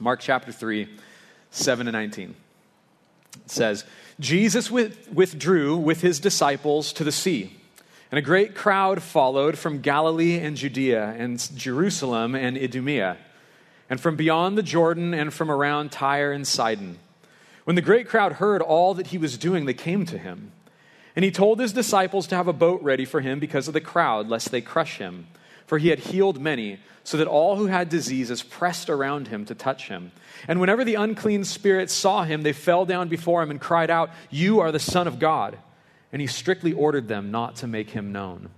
Mark chapter 3, 7 to 19. It says, Jesus withdrew with his disciples to the sea, and a great crowd followed from Galilee and Judea and Jerusalem and Idumea, and from beyond the Jordan and from around Tyre and Sidon. When the great crowd heard all that he was doing, they came to him. And he told his disciples to have a boat ready for him because of the crowd, lest they crush him. For he had healed many, so that all who had diseases pressed around him to touch him. And whenever the unclean spirits saw him, they fell down before him and cried out, You are the Son of God. And he strictly ordered them not to make him known.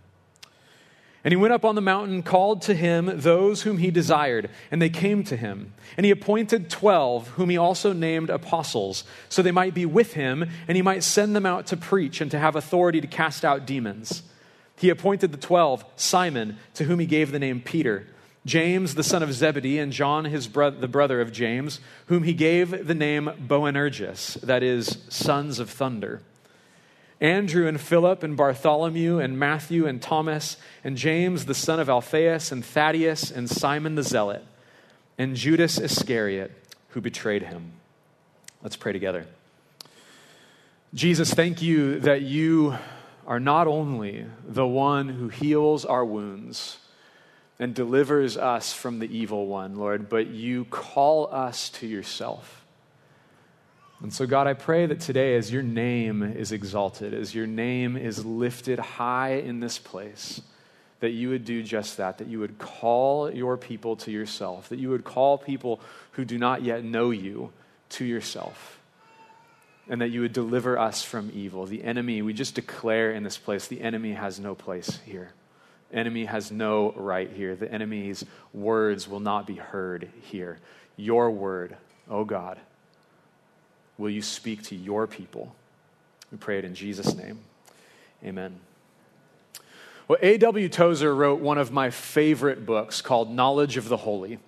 And he went up on the mountain, called to him those whom he desired, and they came to him. And he appointed twelve, whom he also named apostles, so they might be with him, and he might send them out to preach and to have authority to cast out demons. He appointed the twelve Simon, to whom he gave the name Peter, James, the son of Zebedee, and John, his bro- the brother of James, whom he gave the name Boanerges, that is, sons of thunder. Andrew and Philip and Bartholomew and Matthew and Thomas and James the son of Alphaeus and Thaddeus and Simon the Zealot and Judas Iscariot who betrayed him. Let's pray together. Jesus, thank you that you are not only the one who heals our wounds and delivers us from the evil one, Lord, but you call us to yourself. And so, God, I pray that today, as your name is exalted, as your name is lifted high in this place, that you would do just that, that you would call your people to yourself, that you would call people who do not yet know you to yourself, and that you would deliver us from evil. The enemy, we just declare in this place, the enemy has no place here. Enemy has no right here. The enemy's words will not be heard here. Your word, oh God will you speak to your people? We pray it in Jesus' name. Amen. Well, A.W. Tozer wrote one of my favorite books called Knowledge of the Holy.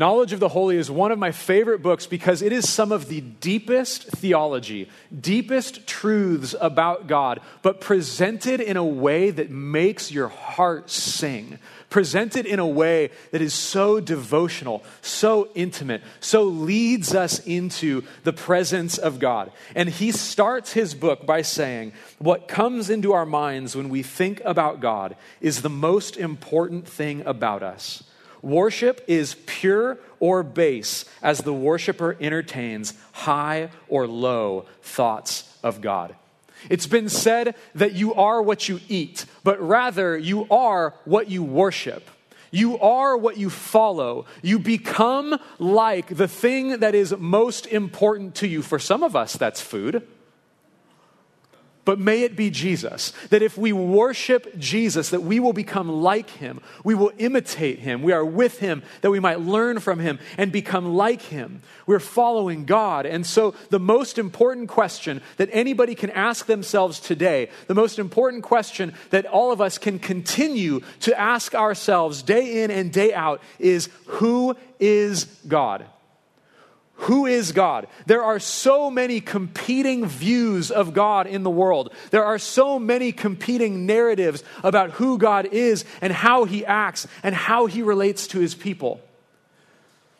Knowledge of the Holy is one of my favorite books because it is some of the deepest theology, deepest truths about God, but presented in a way that makes your heart sing. Presented in a way that is so devotional, so intimate, so leads us into the presence of God. And he starts his book by saying, What comes into our minds when we think about God is the most important thing about us. Worship is pure or base as the worshiper entertains high or low thoughts of God. It's been said that you are what you eat, but rather you are what you worship. You are what you follow. You become like the thing that is most important to you. For some of us, that's food but may it be Jesus. That if we worship Jesus, that we will become like him. We will imitate him. We are with him, that we might learn from him and become like him. We're following God. And so, the most important question that anybody can ask themselves today, the most important question that all of us can continue to ask ourselves day in and day out is Who is God? Who is God? There are so many competing views of God in the world. There are so many competing narratives about who God is and how he acts and how he relates to his people.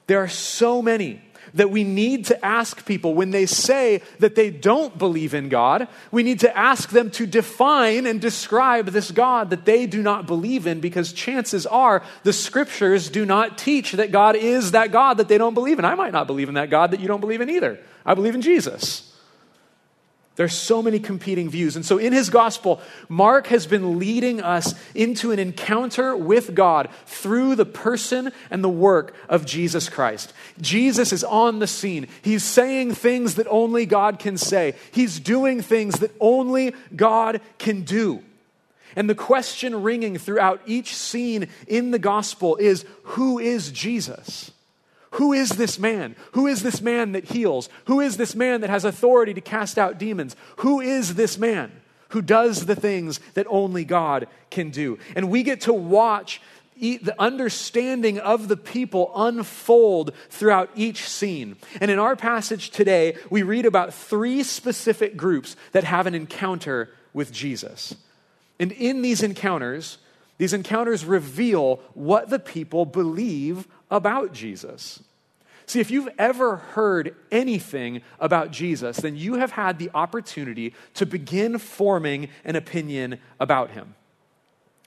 There are so many that we need to ask people when they say that they don't believe in God. We need to ask them to define and describe this God that they do not believe in because chances are the scriptures do not teach that God is that God that they don't believe in. I might not believe in that God that you don't believe in either. I believe in Jesus. There's so many competing views. And so in his gospel, Mark has been leading us into an encounter with God through the person and the work of Jesus Christ. Jesus is on the scene. He's saying things that only God can say, he's doing things that only God can do. And the question ringing throughout each scene in the gospel is who is Jesus? Who is this man? Who is this man that heals? Who is this man that has authority to cast out demons? Who is this man who does the things that only God can do? And we get to watch the understanding of the people unfold throughout each scene. And in our passage today, we read about three specific groups that have an encounter with Jesus. And in these encounters, these encounters reveal what the people believe about Jesus. See, if you've ever heard anything about Jesus, then you have had the opportunity to begin forming an opinion about him.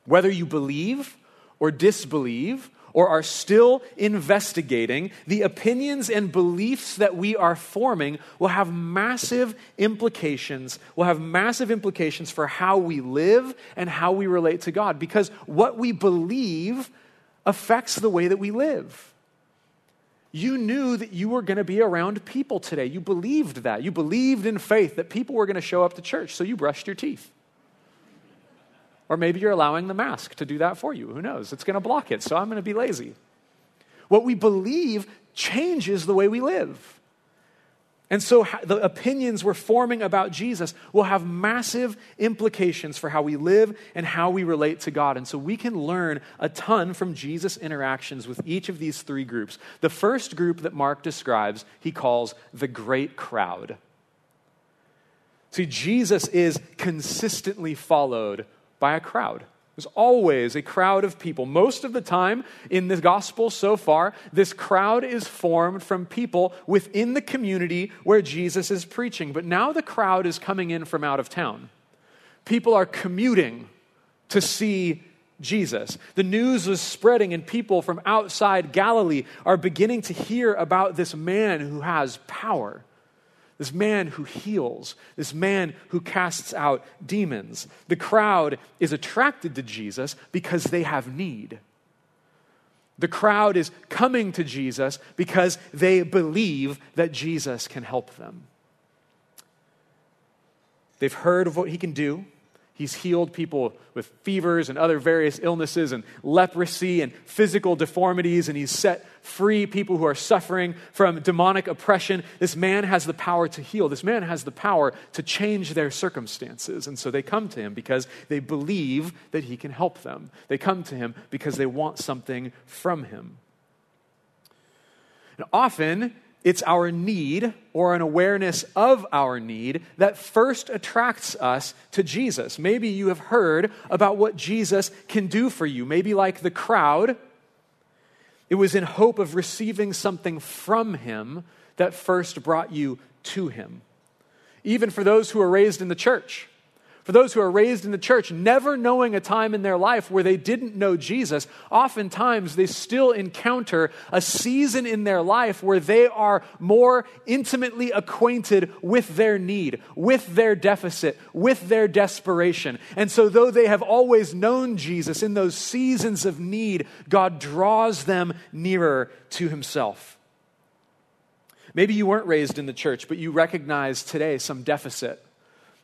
Whether you believe or disbelieve or are still investigating, the opinions and beliefs that we are forming will have massive implications, will have massive implications for how we live and how we relate to God because what we believe affects the way that we live. You knew that you were going to be around people today. You believed that. You believed in faith that people were going to show up to church, so you brushed your teeth. Or maybe you're allowing the mask to do that for you. Who knows? It's going to block it, so I'm going to be lazy. What we believe changes the way we live. And so the opinions we're forming about Jesus will have massive implications for how we live and how we relate to God. And so we can learn a ton from Jesus' interactions with each of these three groups. The first group that Mark describes, he calls the great crowd. See, Jesus is consistently followed by a crowd. There's always a crowd of people. Most of the time in the gospel so far, this crowd is formed from people within the community where Jesus is preaching. But now the crowd is coming in from out of town. People are commuting to see Jesus. The news is spreading, and people from outside Galilee are beginning to hear about this man who has power this man who heals, this man who casts out demons. The crowd is attracted to Jesus because they have need. The crowd is coming to Jesus because they believe that Jesus can help them. They've heard of what he can do. He's healed people with fevers and other various illnesses and leprosy and physical deformities, and he's set free people who are suffering from demonic oppression. This man has the power to heal. This man has the power to change their circumstances. And so they come to him because they believe that he can help them. They come to him because they want something from him. And often, it's our need or an awareness of our need that first attracts us to Jesus. Maybe you have heard about what Jesus can do for you. Maybe, like the crowd, it was in hope of receiving something from him that first brought you to him. Even for those who are raised in the church, for those who are raised in the church, never knowing a time in their life where they didn't know Jesus, oftentimes they still encounter a season in their life where they are more intimately acquainted with their need, with their deficit, with their desperation. And so, though they have always known Jesus in those seasons of need, God draws them nearer to Himself. Maybe you weren't raised in the church, but you recognize today some deficit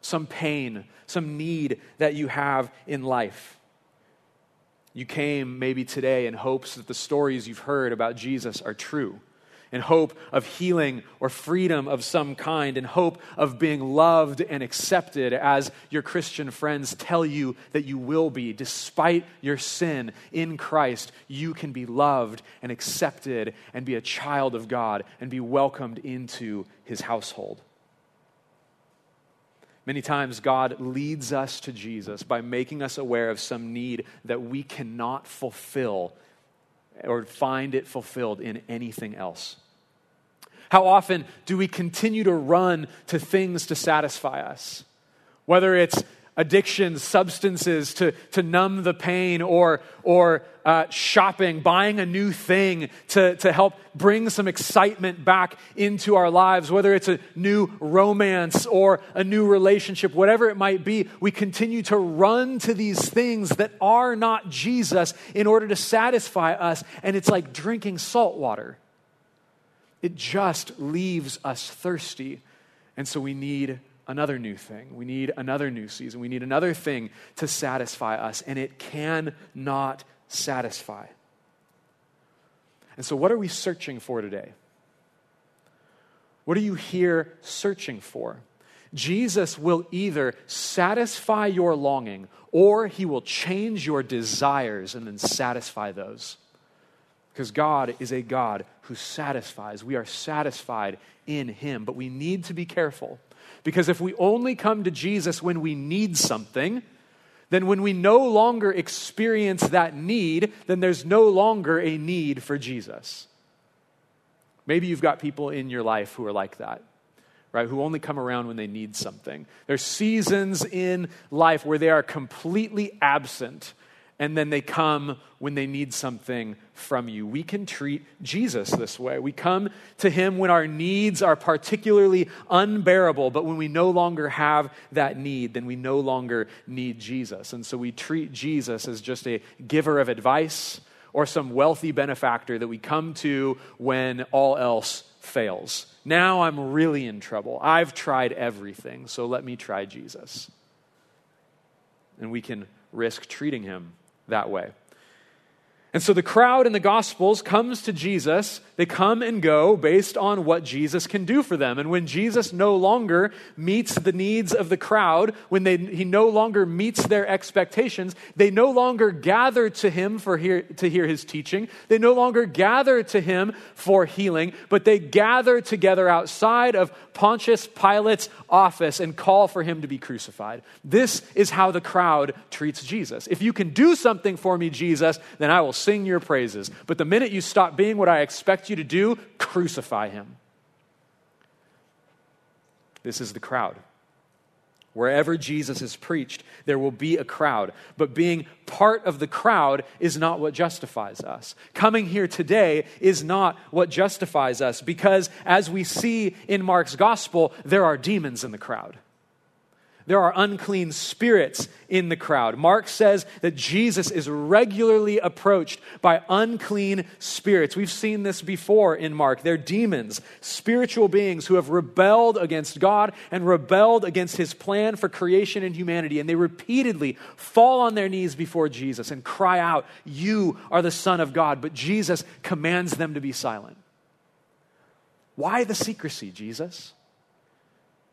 some pain, some need that you have in life. You came maybe today in hopes that the stories you've heard about Jesus are true, in hope of healing or freedom of some kind, in hope of being loved and accepted as your Christian friends tell you that you will be. Despite your sin in Christ, you can be loved and accepted and be a child of God and be welcomed into his household. Many times, God leads us to Jesus by making us aware of some need that we cannot fulfill or find it fulfilled in anything else. How often do we continue to run to things to satisfy us? Whether it's addictions, substances to, to numb the pain, or, or uh, shopping, buying a new thing to, to help bring some excitement back into our lives, whether it's a new romance or a new relationship, whatever it might be, we continue to run to these things that are not Jesus in order to satisfy us, and it's like drinking salt water. It just leaves us thirsty, and so we need another new thing. We need another new season. We need another thing to satisfy us, and it cannot satisfy. And so, what are we searching for today? What are you here searching for? Jesus will either satisfy your longing or he will change your desires and then satisfy those. Because God is a God who satisfies. We are satisfied in him, but we need to be careful because if we only come to Jesus when we need something, then when we no longer experience that need, then there's no longer a need for Jesus. Maybe you've got people in your life who are like that, right? Who only come around when they need something. There's seasons in life where they are completely absent and then they come when they need something from you. We can treat Jesus this way. We come to him when our needs are particularly unbearable, but when we no longer have that need, then we no longer need Jesus. And so we treat Jesus as just a giver of advice or some wealthy benefactor that we come to when all else fails. Now I'm really in trouble. I've tried everything, so let me try Jesus. And we can risk treating him that way. And so the crowd in the Gospels comes to Jesus. They come and go based on what Jesus can do for them. And when Jesus no longer meets the needs of the crowd, when they, he no longer meets their expectations, they no longer gather to him for hear, to hear his teaching. They no longer gather to him for healing, but they gather together outside of Pontius Pilate's office and call for him to be crucified. This is how the crowd treats Jesus. If you can do something for me, Jesus, then I will sing your praises. But the minute you stop being what I expect you to do, crucify him. This is the crowd. Wherever Jesus is preached, there will be a crowd. But being part of the crowd is not what justifies us. Coming here today is not what justifies us because, as we see in Mark's gospel, there are demons in the crowd there are unclean spirits in the crowd. Mark says that Jesus is regularly approached by unclean spirits. We've seen this before in Mark. They're demons, spiritual beings who have rebelled against God and rebelled against his plan for creation and humanity. And they repeatedly fall on their knees before Jesus and cry out, You are the Son of God. But Jesus commands them to be silent. Why the secrecy, Jesus?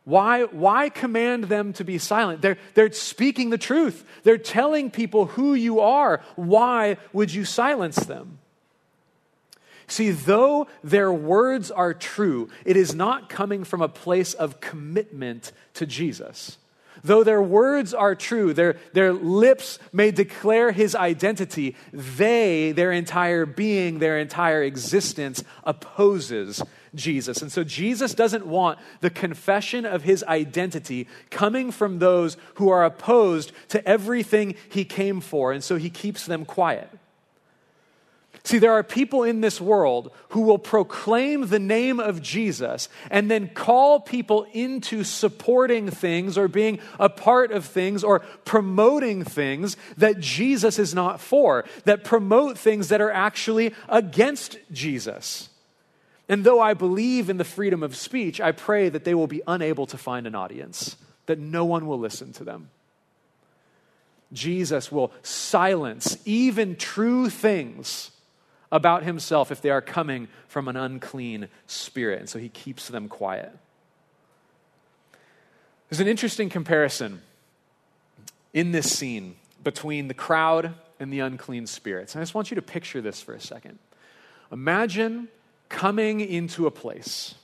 Why, why command them to be silent? They're, they're speaking the truth. They're telling people who you are. Why would you silence them? See, though their words are true, it is not coming from a place of commitment to Jesus. Though their words are true, their, their lips may declare his identity, they, their entire being, their entire existence, opposes Jesus. And so Jesus doesn't want the confession of his identity coming from those who are opposed to everything he came for. And so he keeps them quiet. See, there are people in this world who will proclaim the name of Jesus and then call people into supporting things or being a part of things or promoting things that Jesus is not for, that promote things that are actually against Jesus. And though I believe in the freedom of speech, I pray that they will be unable to find an audience, that no one will listen to them. Jesus will silence even true things about himself if they are coming from an unclean spirit. And so he keeps them quiet. There's an interesting comparison in this scene between the crowd and the unclean spirits. And I just want you to picture this for a second. Imagine coming into a place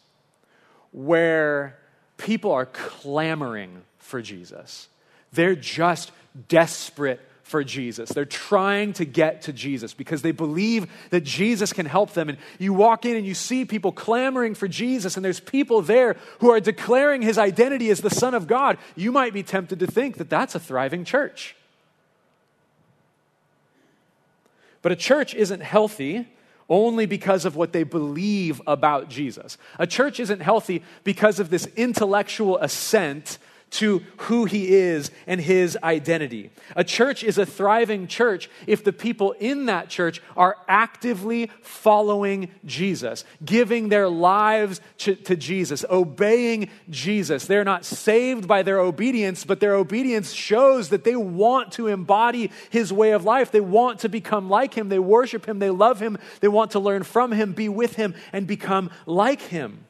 where people are clamoring for Jesus. They're just desperate for Jesus. They're trying to get to Jesus because they believe that Jesus can help them. And you walk in and you see people clamoring for Jesus, and there's people there who are declaring his identity as the Son of God. You might be tempted to think that that's a thriving church. But a church isn't healthy only because of what they believe about Jesus. A church isn't healthy because of this intellectual assent to who he is and his identity. A church is a thriving church if the people in that church are actively following Jesus, giving their lives to, to, Jesus, obeying Jesus. They're not saved by their obedience, but their obedience shows that they want to embody his way of life. They want to become like him. They worship him. They love him. They want to learn from him, be with him, and become like him.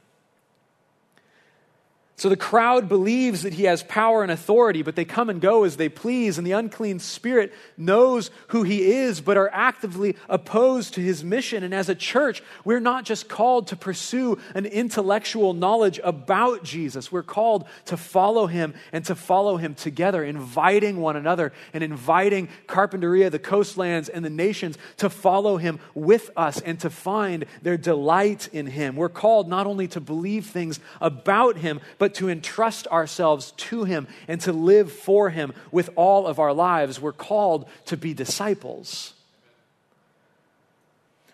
So the crowd believes that he has power and authority, but they come and go as they please, and the unclean spirit knows who he is, but are actively opposed to his mission. And as a church, we're not just called to pursue an intellectual knowledge about Jesus, we're called to follow him and to follow him together, inviting one another and inviting Carpinteria, the coastlands, and the nations to follow him with us and to find their delight in him. We're called not only to believe things about him, but but to entrust ourselves to Him and to live for Him with all of our lives. We're called to be disciples.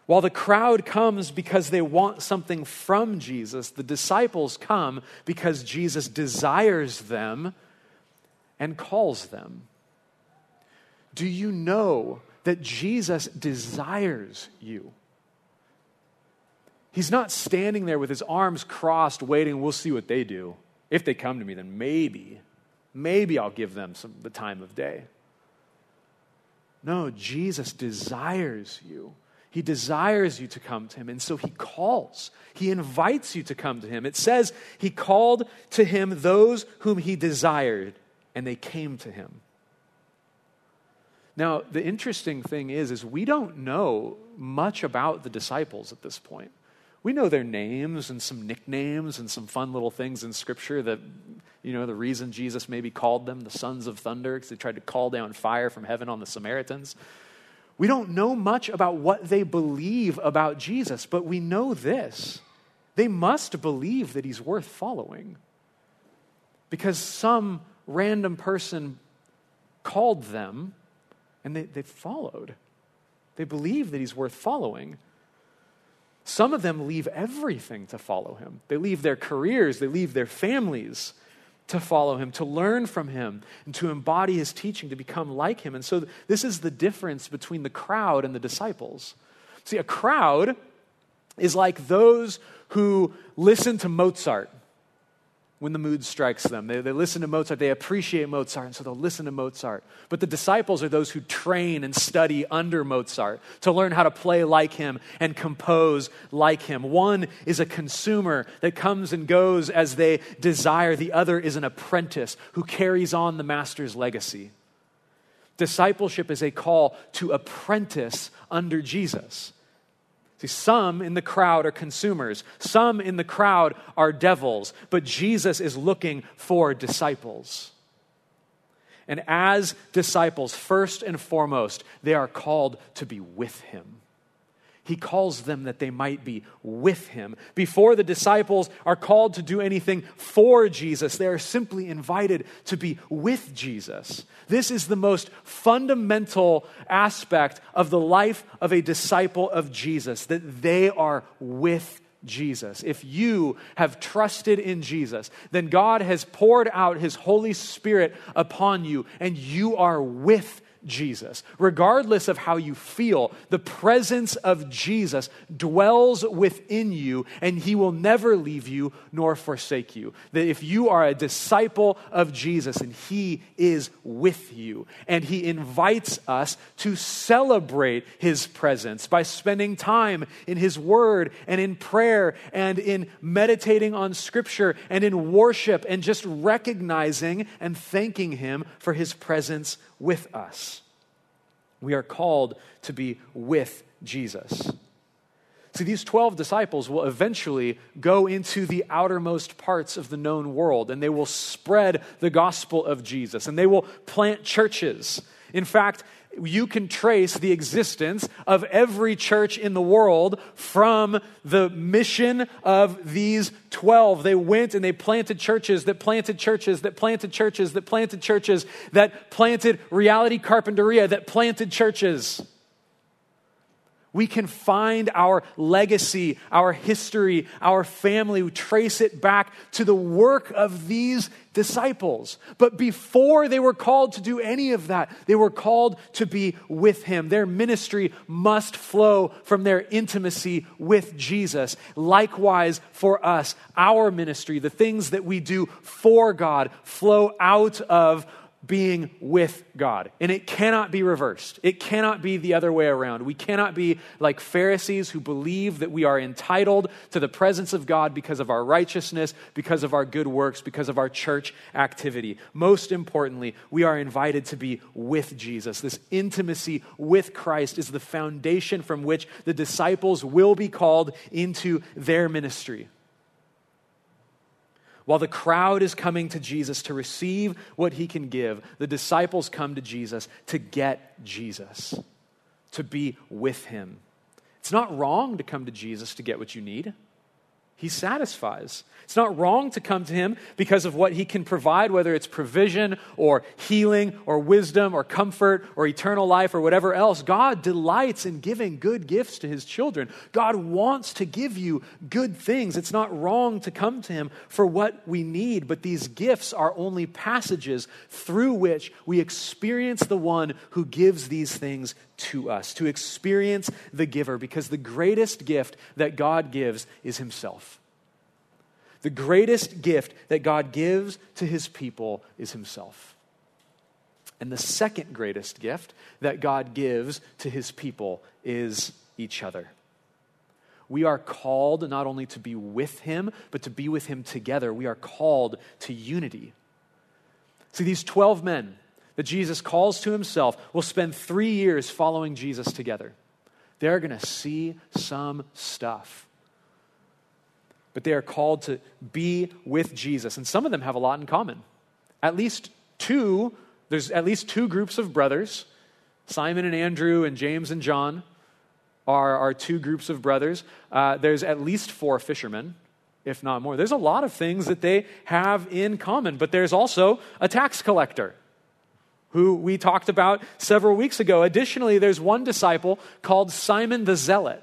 While the crowd comes because they want something from Jesus, the disciples come because Jesus desires them and calls them. Do you know that Jesus desires you? He's not standing there with his arms crossed, waiting, we'll see what they do. If they come to me, then maybe, maybe I'll give them some, the time of day. No, Jesus desires you. He desires you to come to him, and so he calls. He invites you to come to him. It says he called to him those whom he desired, and they came to him. Now, the interesting thing is, is we don't know much about the disciples at this point. We know their names and some nicknames and some fun little things in Scripture that, you know, the reason Jesus maybe called them the sons of thunder because they tried to call down fire from heaven on the Samaritans. We don't know much about what they believe about Jesus, but we know this. They must believe that he's worth following because some random person called them and they, they followed. They believe that he's worth following. Some of them leave everything to follow him. They leave their careers, they leave their families to follow him, to learn from him, and to embody his teaching, to become like him. And so, this is the difference between the crowd and the disciples. See, a crowd is like those who listen to Mozart when the mood strikes them. They, they listen to Mozart, they appreciate Mozart, and so they'll listen to Mozart. But the disciples are those who train and study under Mozart to learn how to play like him and compose like him. One is a consumer that comes and goes as they desire, the other is an apprentice who carries on the master's legacy. Discipleship is a call to apprentice under Jesus. See, some in the crowd are consumers, some in the crowd are devils, but Jesus is looking for disciples. And as disciples, first and foremost, they are called to be with him. He calls them that they might be with him. Before the disciples are called to do anything for Jesus, they are simply invited to be with Jesus. This is the most fundamental aspect of the life of a disciple of Jesus, that they are with Jesus. If you have trusted in Jesus, then God has poured out his Holy Spirit upon you, and you are with Jesus. Regardless of how you feel, the presence of Jesus dwells within you and he will never leave you nor forsake you. That if you are a disciple of Jesus and he is with you and he invites us to celebrate his presence by spending time in his word and in prayer and in meditating on scripture and in worship and just recognizing and thanking him for his presence with us. We are called to be with Jesus. See, these 12 disciples will eventually go into the outermost parts of the known world and they will spread the gospel of Jesus and they will plant churches. In fact, you can trace the existence of every church in the world from the mission of these 12. They went and they planted churches that planted churches that planted churches that planted churches that planted Reality Carpinteria that planted churches. We can find our legacy, our history, our family, We trace it back to the work of these disciples. But before they were called to do any of that, they were called to be with Him. Their ministry must flow from their intimacy with Jesus. Likewise, for us, our ministry, the things that we do for God, flow out of being with God. And it cannot be reversed. It cannot be the other way around. We cannot be like Pharisees who believe that we are entitled to the presence of God because of our righteousness, because of our good works, because of our church activity. Most importantly, we are invited to be with Jesus. This intimacy with Christ is the foundation from which the disciples will be called into their ministry. While the crowd is coming to Jesus to receive what he can give, the disciples come to Jesus to get Jesus, to be with him. It's not wrong to come to Jesus to get what you need. He satisfies. It's not wrong to come to Him because of what He can provide, whether it's provision or healing or wisdom or comfort or eternal life or whatever else. God delights in giving good gifts to His children. God wants to give you good things. It's not wrong to come to Him for what we need, but these gifts are only passages through which we experience the one who gives these things to us, to experience the giver, because the greatest gift that God gives is Himself. The greatest gift that God gives to His people is Himself. And the second greatest gift that God gives to His people is each other. We are called not only to be with Him, but to be with Him together. We are called to unity. See, these 12 men, that Jesus calls to himself will spend three years following Jesus together. They're going to see some stuff. But they are called to be with Jesus. And some of them have a lot in common. At least two, there's at least two groups of brothers Simon and Andrew, and James and John are, are two groups of brothers. Uh, there's at least four fishermen, if not more. There's a lot of things that they have in common, but there's also a tax collector who we talked about several weeks ago. Additionally, there's one disciple called Simon the Zealot.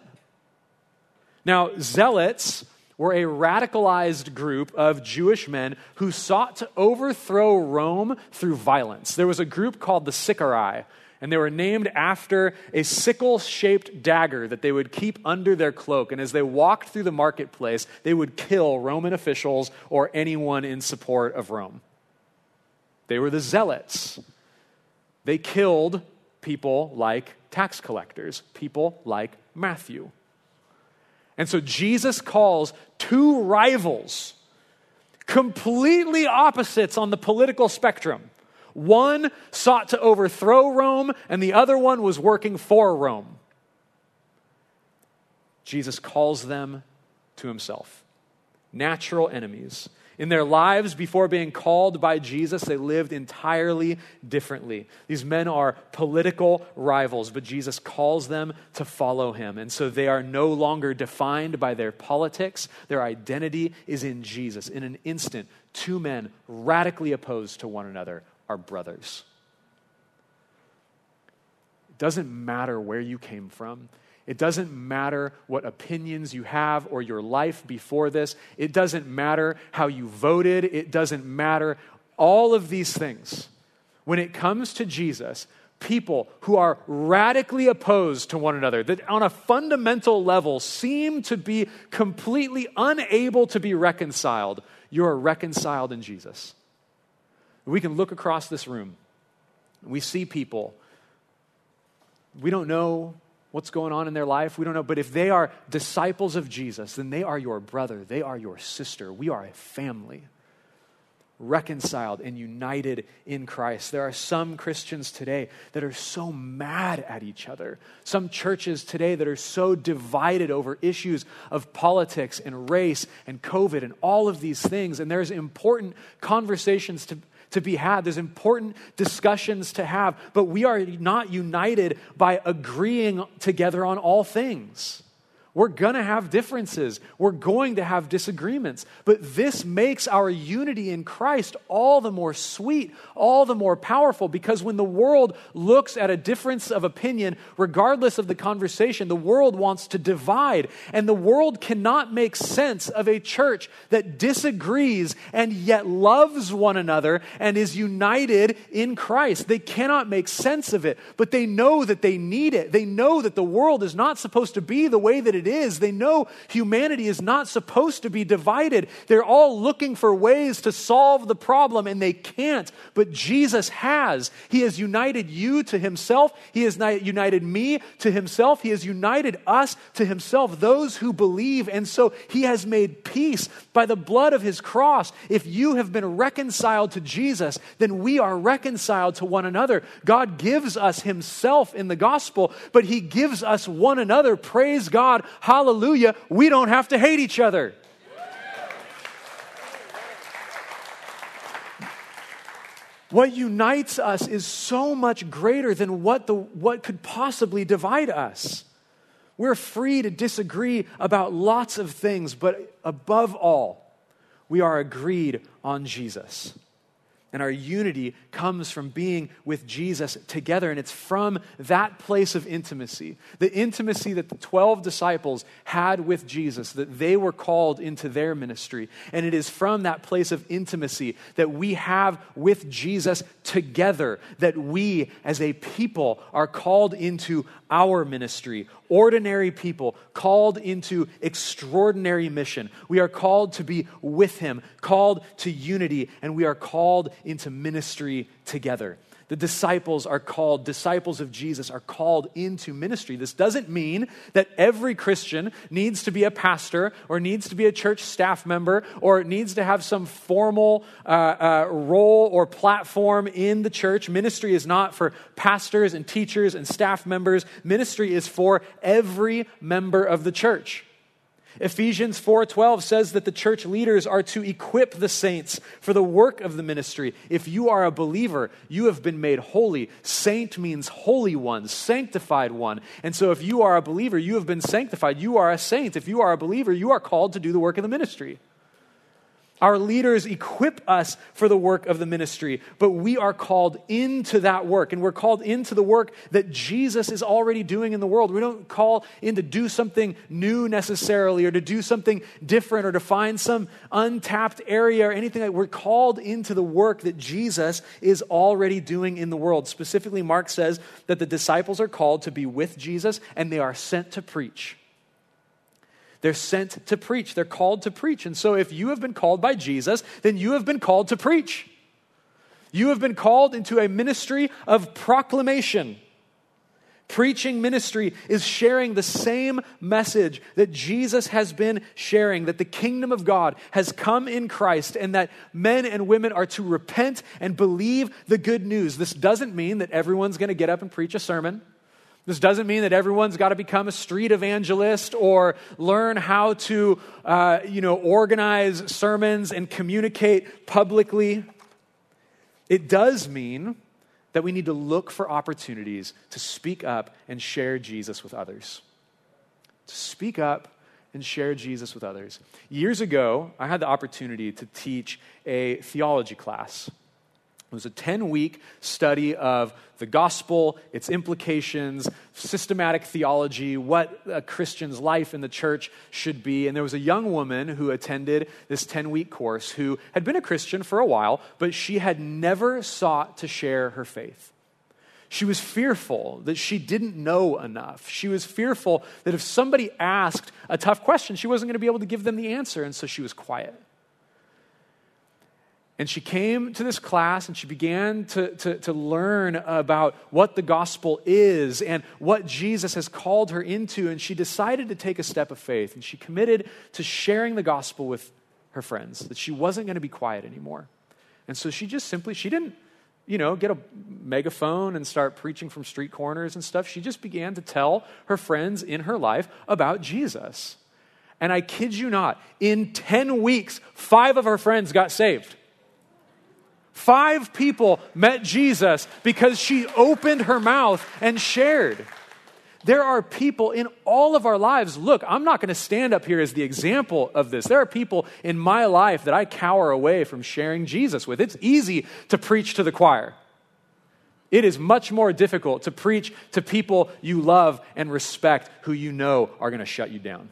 Now, zealots were a radicalized group of Jewish men who sought to overthrow Rome through violence. There was a group called the Sicarii, and they were named after a sickle shaped dagger that they would keep under their cloak. And as they walked through the marketplace, they would kill Roman officials or anyone in support of Rome. They were the zealots. They killed people like tax collectors, people like Matthew. And so Jesus calls two rivals, completely opposites on the political spectrum. One sought to overthrow Rome, and the other one was working for Rome. Jesus calls them to himself. Natural enemies. In their lives before being called by Jesus, they lived entirely differently. These men are political rivals, but Jesus calls them to follow him. And so they are no longer defined by their politics. Their identity is in Jesus. In an instant, two men radically opposed to one another are brothers. It doesn't matter where you came from. It doesn't matter what opinions you have or your life before this. It doesn't matter how you voted. It doesn't matter all of these things. When it comes to Jesus, people who are radically opposed to one another, that on a fundamental level seem to be completely unable to be reconciled, you are reconciled in Jesus. We can look across this room. We see people. We don't know what's going on in their life. We don't know. But if they are disciples of Jesus, then they are your brother, they are your sister. We are a family, reconciled and united in Christ. There are some Christians today that are so mad at each other, some churches today that are so divided over issues of politics and race and COVID and all of these things. And there's important conversations to to be had. There's important discussions to have, but we are not united by agreeing together on all things. We're going to have differences. We're going to have disagreements. But this makes our unity in Christ all the more sweet, all the more powerful, because when the world looks at a difference of opinion, regardless of the conversation, the world wants to divide. And the world cannot make sense of a church that disagrees and yet loves one another and is united in Christ. They cannot make sense of it, but they know that they need it. They know that the world is not supposed to be the way that it it is. They know humanity is not supposed to be divided. They're all looking for ways to solve the problem, and they can't. But Jesus has. He has united you to himself, He has united me to himself, He has united us to himself, those who believe. And so He has made peace by the blood of His cross. If you have been reconciled to Jesus, then we are reconciled to one another. God gives us Himself in the gospel, but He gives us one another. Praise God. Hallelujah. We don't have to hate each other. What unites us is so much greater than what, the, what could possibly divide us. We're free to disagree about lots of things, but above all, we are agreed on Jesus. And our unity comes from being with Jesus together. And it's from that place of intimacy, the intimacy that the 12 disciples had with Jesus, that they were called into their ministry. And it is from that place of intimacy that we have with Jesus together that we as a people are called into our ministry. Ordinary people called into extraordinary mission. We are called to be with Him, called to unity, and we are called into ministry together. The disciples are called, disciples of Jesus are called into ministry. This doesn't mean that every Christian needs to be a pastor or needs to be a church staff member or needs to have some formal uh, uh, role or platform in the church. Ministry is not for pastors and teachers and staff members, ministry is for every member of the church. Ephesians 4:12 says that the church leaders are to equip the saints for the work of the ministry. If you are a believer, you have been made holy. Saint means holy one, sanctified one. And so if you are a believer, you have been sanctified. You are a saint. If you are a believer, you are called to do the work of the ministry. Our leaders equip us for the work of the ministry, but we are called into that work, and we're called into the work that Jesus is already doing in the world. We don't call in to do something new necessarily, or to do something different, or to find some untapped area or anything like We're called into the work that Jesus is already doing in the world. Specifically, Mark says that the disciples are called to be with Jesus, and they are sent to preach. They're sent to preach. They're called to preach. And so if you have been called by Jesus, then you have been called to preach. You have been called into a ministry of proclamation. Preaching ministry is sharing the same message that Jesus has been sharing that the kingdom of God has come in Christ and that men and women are to repent and believe the good news. This doesn't mean that everyone's going to get up and preach a sermon. This doesn't mean that everyone's got to become a street evangelist or learn how to, uh, you know, organize sermons and communicate publicly. It does mean that we need to look for opportunities to speak up and share Jesus with others. To speak up and share Jesus with others. Years ago, I had the opportunity to teach a theology class. It was a 10 week study of the gospel, its implications, systematic theology, what a Christian's life in the church should be. And there was a young woman who attended this 10 week course who had been a Christian for a while, but she had never sought to share her faith. She was fearful that she didn't know enough. She was fearful that if somebody asked a tough question, she wasn't going to be able to give them the answer, and so she was quiet. And she came to this class and she began to, to, to, learn about what the gospel is and what Jesus has called her into. And she decided to take a step of faith. And she committed to sharing the gospel with her friends, that she wasn't going to be quiet anymore. And so she just simply, she didn't, you know, get a megaphone and start preaching from street corners and stuff. She just began to tell her friends in her life about Jesus. And I kid you not, in 10 weeks, five of her friends got saved. Five people met Jesus because she opened her mouth and shared. There are people in all of our lives. Look, I'm not going to stand up here as the example of this. There are people in my life that I cower away from sharing Jesus with. It's easy to preach to the choir. It is much more difficult to preach to people you love and respect who you know are going to shut you down.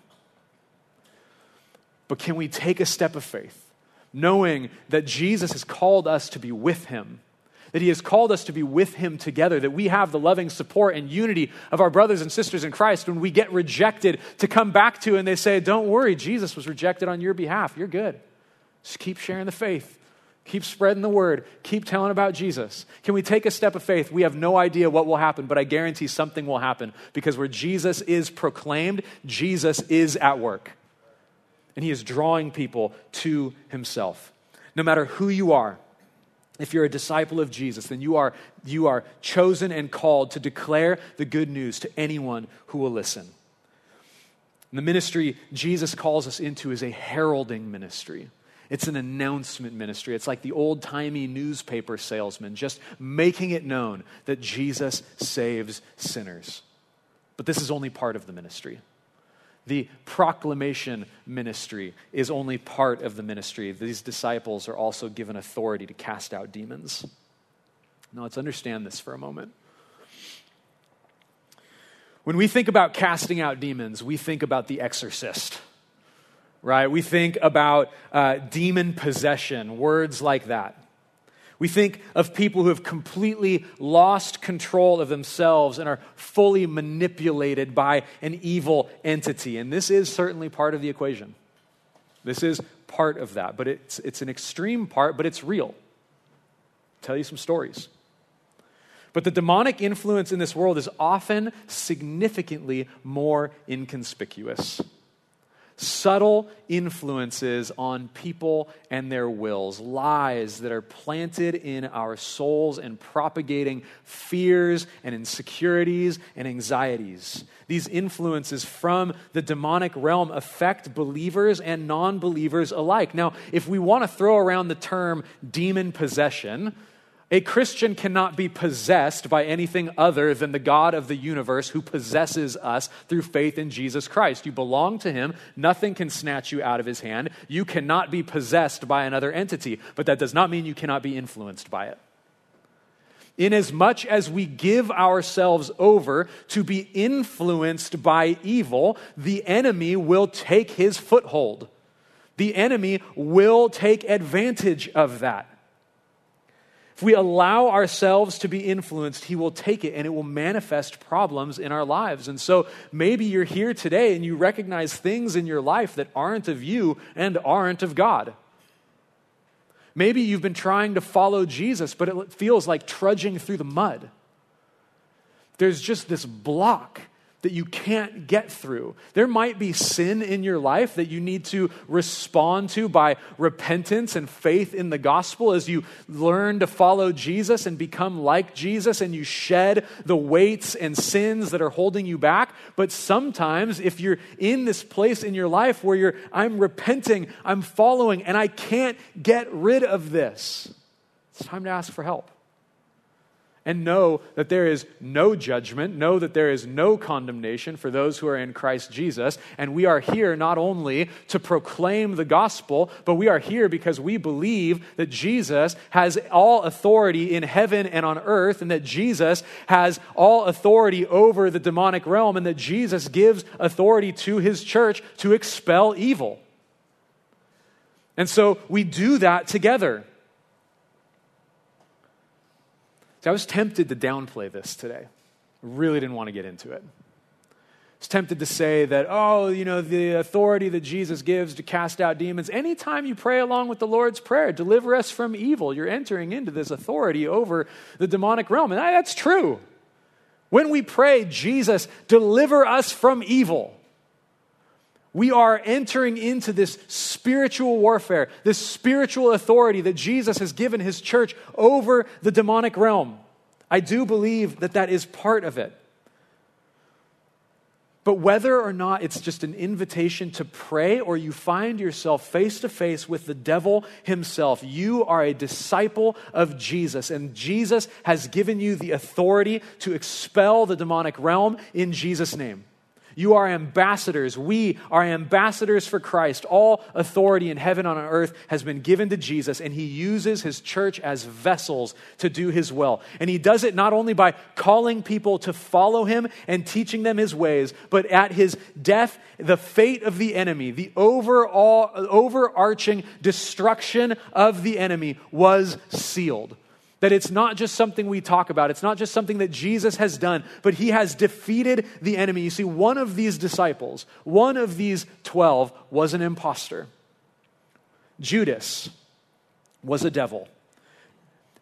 But can we take a step of faith? Knowing that Jesus has called us to be with him, that He has called us to be with Him together, that we have the loving support and unity of our brothers and sisters in Christ when we get rejected to come back to and they say, Don't worry, Jesus was rejected on your behalf. You're good. Just keep sharing the faith. Keep spreading the word. Keep telling about Jesus. Can we take a step of faith? We have no idea what will happen, but I guarantee something will happen because where Jesus is proclaimed, Jesus is at work. And he is drawing people to himself. No matter who you are, if you're a disciple of Jesus, then you are, you are chosen and called to declare the good news to anyone who will listen. And the ministry Jesus calls us into is a heralding ministry. It's an announcement ministry. It's like the old timey newspaper salesman, just making it known that Jesus saves sinners. But this is only part of the ministry. The proclamation ministry is only part of the ministry. These disciples are also given authority to cast out demons. Now, let's understand this for a moment. When we think about casting out demons, we think about the exorcist, right? We think about uh, demon possession, words like that. We think of people who have completely lost control of themselves and are fully manipulated by an evil entity. And this is certainly part of the equation. This is part of that, but it's, it's an extreme part, but it's real. I'll tell you some stories. But the demonic influence in this world is often significantly more inconspicuous subtle influences on people and their wills, lies that are planted in our souls and propagating fears and insecurities and anxieties. These influences from the demonic realm affect believers and non believers alike. Now, if we want to throw around the term demon possession, a Christian cannot be possessed by anything other than the God of the universe who possesses us through faith in Jesus Christ. You belong to Him. Nothing can snatch you out of His hand. You cannot be possessed by another entity, but that does not mean you cannot be influenced by it. Inasmuch as we give ourselves over to be influenced by evil, the enemy will take his foothold. The enemy will take advantage of that. We allow ourselves to be influenced, He will take it and it will manifest problems in our lives. And so maybe you're here today and you recognize things in your life that aren't of you and aren't of God. Maybe you've been trying to follow Jesus, but it feels like trudging through the mud. There's just this block that you can't get through. There might be sin in your life that you need to respond to by repentance and faith in the gospel as you learn to follow Jesus and become like Jesus and you shed the weights and sins that are holding you back. But sometimes, if you're in this place in your life where you're, I'm repenting, I'm following, and I can't get rid of this, it's time to ask for help and know that there is no judgment, know that there is no condemnation for those who are in Christ Jesus. And we are here not only to proclaim the gospel, but we are here because we believe that Jesus has all authority in heaven and on earth, and that Jesus has all authority over the demonic realm, and that Jesus gives authority to his church to expel evil. And so we do that together. See, I was tempted to downplay this today. I really didn't want to get into it. I was tempted to say that, oh, you know, the authority that Jesus gives to cast out demons, anytime you pray along with the Lord's Prayer, deliver us from evil, you're entering into this authority over the demonic realm. And that's true. When we pray, Jesus, deliver us from evil, we are entering into this spiritual warfare, this spiritual authority that Jesus has given his church over the demonic realm. I do believe that that is part of it. But whether or not it's just an invitation to pray or you find yourself face to face with the devil himself, you are a disciple of Jesus. And Jesus has given you the authority to expel the demonic realm in Jesus' name. You are ambassadors. We are ambassadors for Christ. All authority in heaven and on earth has been given to Jesus, and he uses his church as vessels to do his will. And he does it not only by calling people to follow him and teaching them his ways, but at his death, the fate of the enemy, the overall, overarching destruction of the enemy was sealed. That it's not just something we talk about, it's not just something that Jesus has done, but he has defeated the enemy. You see, one of these disciples, one of these 12, was an impostor. Judas was a devil.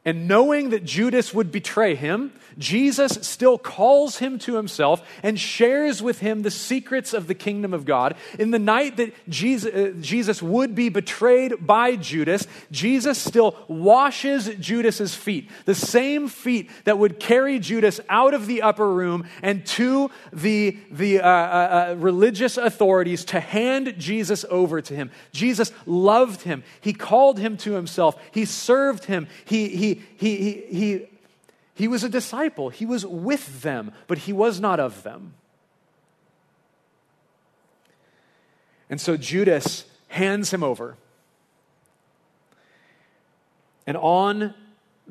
And knowing that Judas would betray him, Jesus still calls him to himself and shares with him the secrets of the kingdom of God. In the night that Jesus, uh, would be betrayed by Judas, Jesus still washes Judas's feet, the same feet that would carry Judas out of the upper room and to the, the uh, uh, uh religious authorities to hand Jesus over to him. Jesus loved him. He called him to himself. He served him. He, he, he, he, he he was a disciple, he was with them, but he was not of them. And so Judas hands him over. And on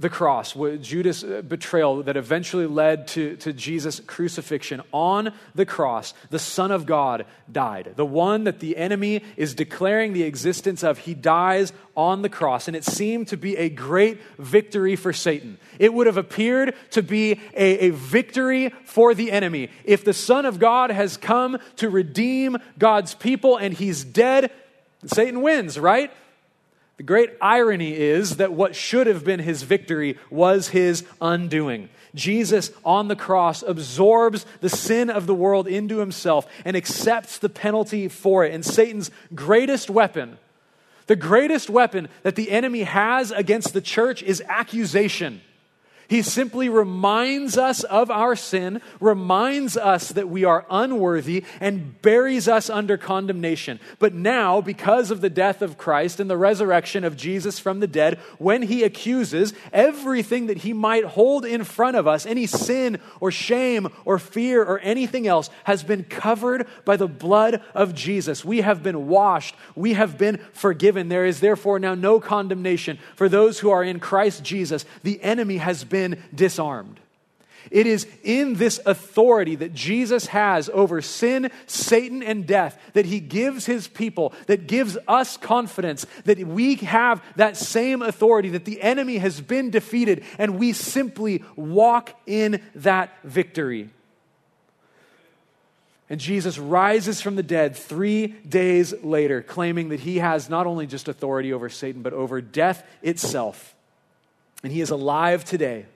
the cross, Judas' uh, betrayal that eventually led to, to Jesus' crucifixion, on the cross, the Son of God died. The one that the enemy is declaring the existence of, he dies on the cross. And it seemed to be a great victory for Satan. It would have appeared to be a, a victory for the enemy. If the Son of God has come to redeem God's people and he's dead, Satan wins, right? The great irony is that what should have been his victory was his undoing. Jesus on the cross absorbs the sin of the world into himself and accepts the penalty for it. And Satan's greatest weapon, the greatest weapon that the enemy has against the church is accusation. He simply reminds us of our sin, reminds us that we are unworthy, and buries us under condemnation. But now, because of the death of Christ and the resurrection of Jesus from the dead, when he accuses, everything that he might hold in front of us, any sin or shame or fear or anything else, has been covered by the blood of Jesus. We have been washed, we have been forgiven. There is therefore now no condemnation for those who are in Christ Jesus. The enemy has been disarmed. It is in this authority that Jesus has over sin, Satan, and death that he gives his people, that gives us confidence that we have that same authority, that the enemy has been defeated, and we simply walk in that victory. And Jesus rises from the dead three days later, claiming that he has not only just authority over Satan, but over death itself. And he is alive today.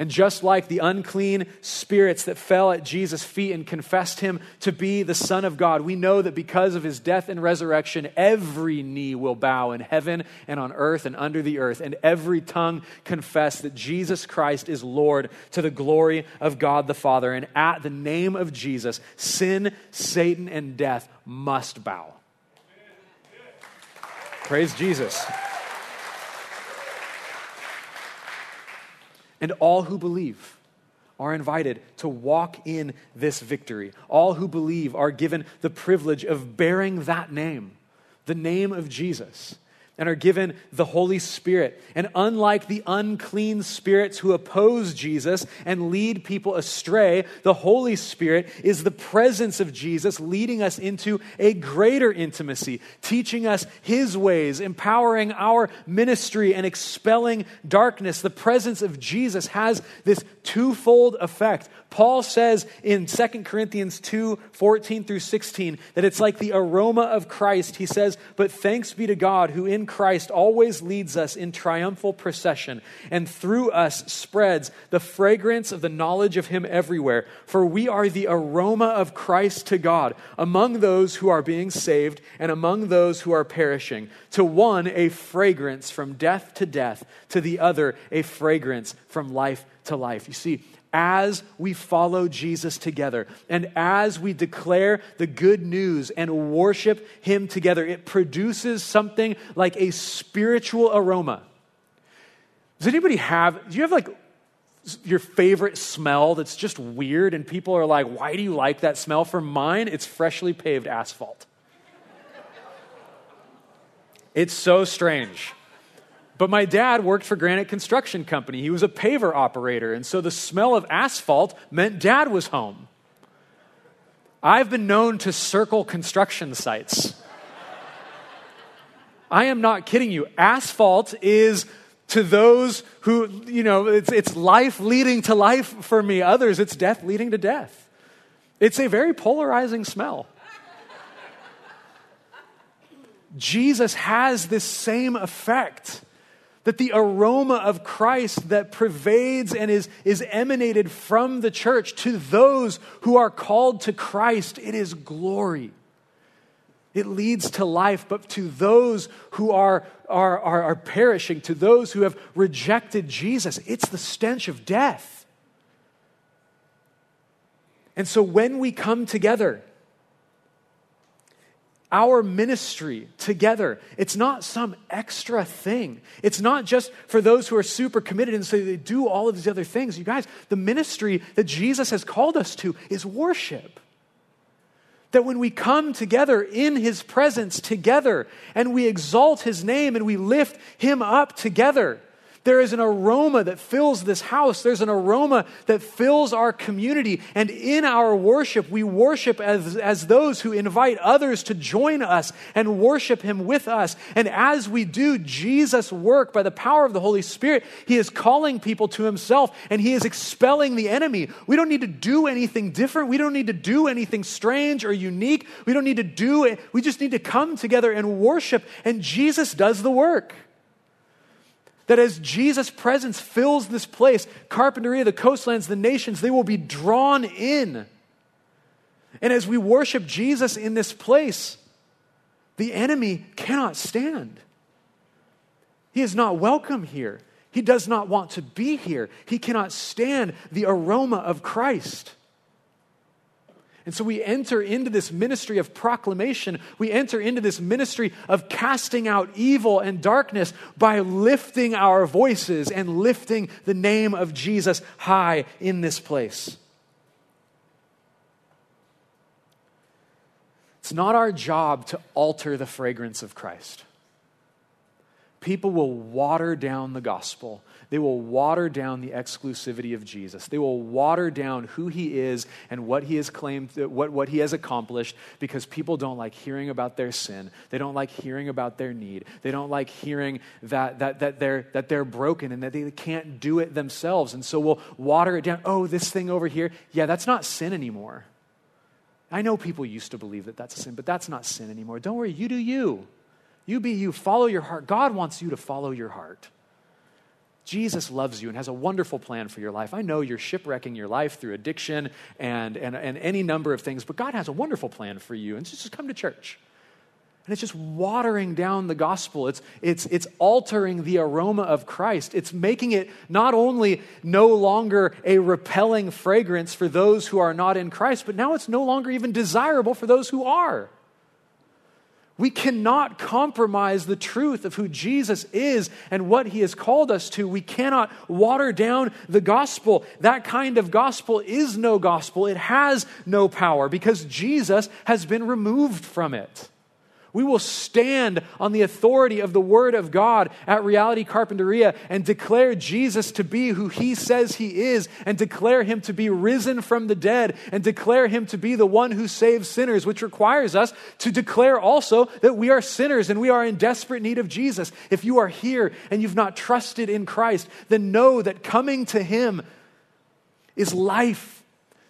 And just like the unclean spirits that fell at Jesus' feet and confessed him to be the Son of God, we know that because of his death and resurrection, every knee will bow in heaven and on earth and under the earth, and every tongue confess that Jesus Christ is Lord to the glory of God the Father. And at the name of Jesus, sin, Satan, and death must bow. Praise Jesus. And all who believe are invited to walk in this victory. All who believe are given the privilege of bearing that name, the name of Jesus and are given the Holy Spirit. And unlike the unclean spirits who oppose Jesus and lead people astray, the Holy Spirit is the presence of Jesus leading us into a greater intimacy, teaching us His ways, empowering our ministry, and expelling darkness. The presence of Jesus has this twofold effect. Paul says in 2 Corinthians 2 14 through 16 that it's like the aroma of Christ. He says, But thanks be to God who in Christ always leads us in triumphal procession, and through us spreads the fragrance of the knowledge of Him everywhere. For we are the aroma of Christ to God among those who are being saved and among those who are perishing. To one, a fragrance from death to death, to the other, a fragrance from life to life. You see, as we follow Jesus together and as we declare the good news and worship Him together, it produces something like a spiritual aroma. Does anybody have, do you have like your favorite smell that's just weird and people are like, why do you like that smell? For mine, it's freshly paved asphalt. It's so strange. But my dad worked for Granite Construction Company. He was a paver operator, and so the smell of asphalt meant dad was home. I've been known to circle construction sites. I am not kidding you. Asphalt is To those who, you know, it's, it's life leading to life for me. Others, it's death leading to death. It's a very polarizing smell. Jesus has this same effect that the aroma of Christ that pervades and is, is emanated from the church to those who are called to Christ, it is glory. It leads to life, but to those who are, are, are, are perishing, to those who have rejected Jesus, it's the stench of death. And so when we come together, our ministry together. It's not some extra thing. It's not just for those who are super committed and so they do all of these other things. You guys, the ministry that Jesus has called us to is worship. That when we come together in his presence together and we exalt his name and we lift him up together, there is an aroma that fills this house. There's an aroma that fills our community. And in our worship, we worship as, as those who invite others to join us and worship Him with us. And as we do Jesus' work by the power of the Holy Spirit, He is calling people to Himself and He is expelling the enemy. We don't need to do anything different. We don't need to do anything strange or unique. We don't need to do it. We just need to come together and worship, and Jesus does the work. That as Jesus' presence fills this place, Carpinteria, the coastlands, the nations, they will be drawn in. And as we worship Jesus in this place, the enemy cannot stand. He is not welcome here. He does not want to be here. He cannot stand the aroma of Christ. And so we enter into this ministry of proclamation. We enter into this ministry of casting out evil and darkness by lifting our voices and lifting the name of Jesus high in this place. It's not our job to alter the fragrance of Christ. People will water down the gospel they will water down the exclusivity of Jesus. They will water down who he is and what he has claimed, what, what he has accomplished, because people don't like hearing about their sin. They don't like hearing about their need. They don't like hearing that, that, that, they're, that they're broken and that they can't do it themselves. And so we'll water it down. Oh, this thing over here, yeah, that's not sin anymore. I know people used to believe that that's a sin, but that's not sin anymore. Don't worry, you do you. You be you. Follow your heart. God wants you to follow your heart. Jesus loves you and has a wonderful plan for your life. I know you're shipwrecking your life through addiction and, and, and any number of things, but God has a wonderful plan for you. And just come to church. And it's just watering down the gospel. It's, it's, it's altering the aroma of Christ. It's making it not only no longer a repelling fragrance for those who are not in Christ, but now it's no longer even desirable for those who are. We cannot compromise the truth of who Jesus is and what he has called us to. We cannot water down the gospel. That kind of gospel is no gospel. It has no power because Jesus has been removed from it. We will stand on the authority of the Word of God at Reality Carpinteria and declare Jesus to be who He says He is, and declare Him to be risen from the dead, and declare Him to be the one who saves sinners, which requires us to declare also that we are sinners and we are in desperate need of Jesus. If you are here and you've not trusted in Christ, then know that coming to Him is life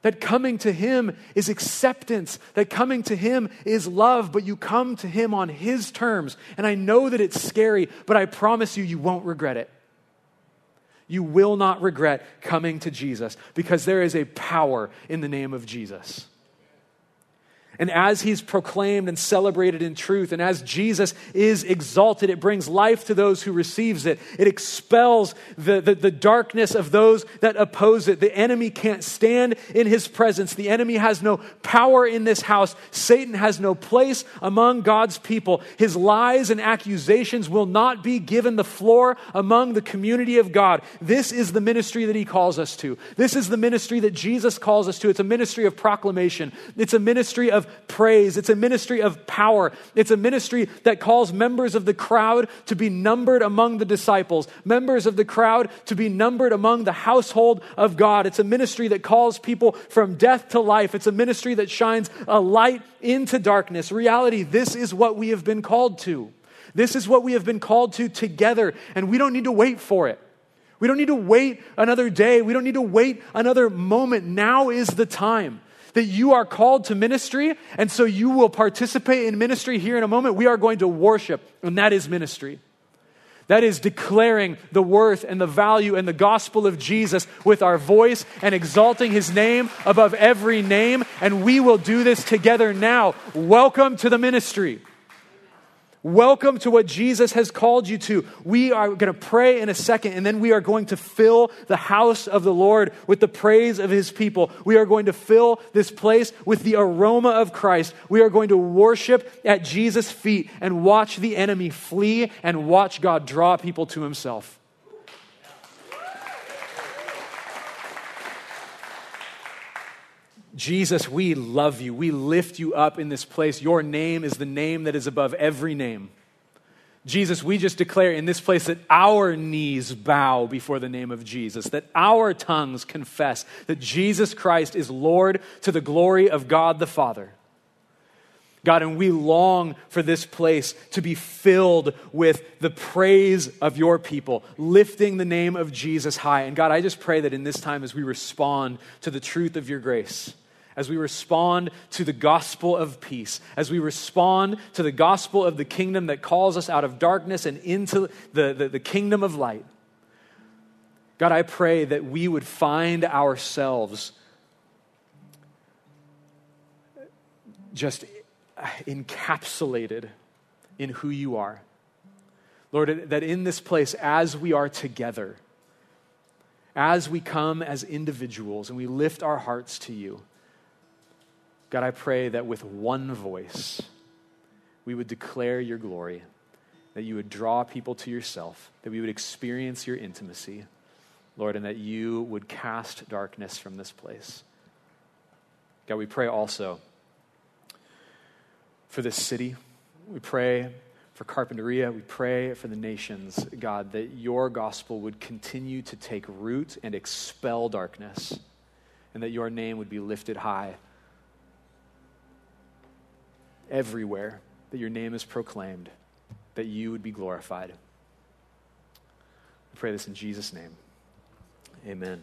that coming to Him is acceptance, that coming to Him is love, but you come to Him on His terms. And I know that it's scary, but I promise you, you won't regret it. You will not regret coming to Jesus because there is a power in the name of Jesus. And as he's proclaimed and celebrated in truth, and as Jesus is exalted, it brings life to those who receives it. It expels the, the, the, darkness of those that oppose it. The enemy can't stand in his presence. The enemy has no power in this house. Satan has no place among God's people. His lies and accusations will not be given the floor among the community of God. This is the ministry that he calls us to. This is the ministry that Jesus calls us to. It's a ministry of proclamation. It's a ministry of praise. It's a ministry of power. It's a ministry that calls members of the crowd to be numbered among the disciples, members of the crowd to be numbered among the household of God. It's a ministry that calls people from death to life. It's a ministry that shines a light into darkness. Reality, this is what we have been called to. This is what we have been called to together, and we don't need to wait for it. We don't need to wait another day. We don't need to wait another moment. Now is the time that you are called to ministry, and so you will participate in ministry here in a moment. We are going to worship, and that is ministry. That is declaring the worth and the value and the gospel of Jesus with our voice and exalting his name above every name. And we will do this together now. Welcome to the ministry. Welcome to what Jesus has called you to. We are going to pray in a second, and then we are going to fill the house of the Lord with the praise of his people. We are going to fill this place with the aroma of Christ. We are going to worship at Jesus' feet and watch the enemy flee and watch God draw people to himself. Jesus, we love you. We lift you up in this place. Your name is the name that is above every name. Jesus, we just declare in this place that our knees bow before the name of Jesus, that our tongues confess that Jesus Christ is Lord to the glory of God the Father. God, and we long for this place to be filled with the praise of your people, lifting the name of Jesus high. And God, I just pray that in this time as we respond to the truth of your grace, as we respond to the gospel of peace, as we respond to the gospel of the kingdom that calls us out of darkness and into the, the, the, kingdom of light. God, I pray that we would find ourselves just encapsulated in who you are. Lord, that in this place, as we are together, as we come as individuals and we lift our hearts to you, God, I pray that with one voice, we would declare your glory, that you would draw people to yourself, that we would experience your intimacy, Lord, and that you would cast darkness from this place. God, we pray also for this city. We pray for Carpinteria. We pray for the nations, God, that your gospel would continue to take root and expel darkness, and that your name would be lifted high everywhere that your name is proclaimed, that you would be glorified. I pray this in Jesus' name. Amen.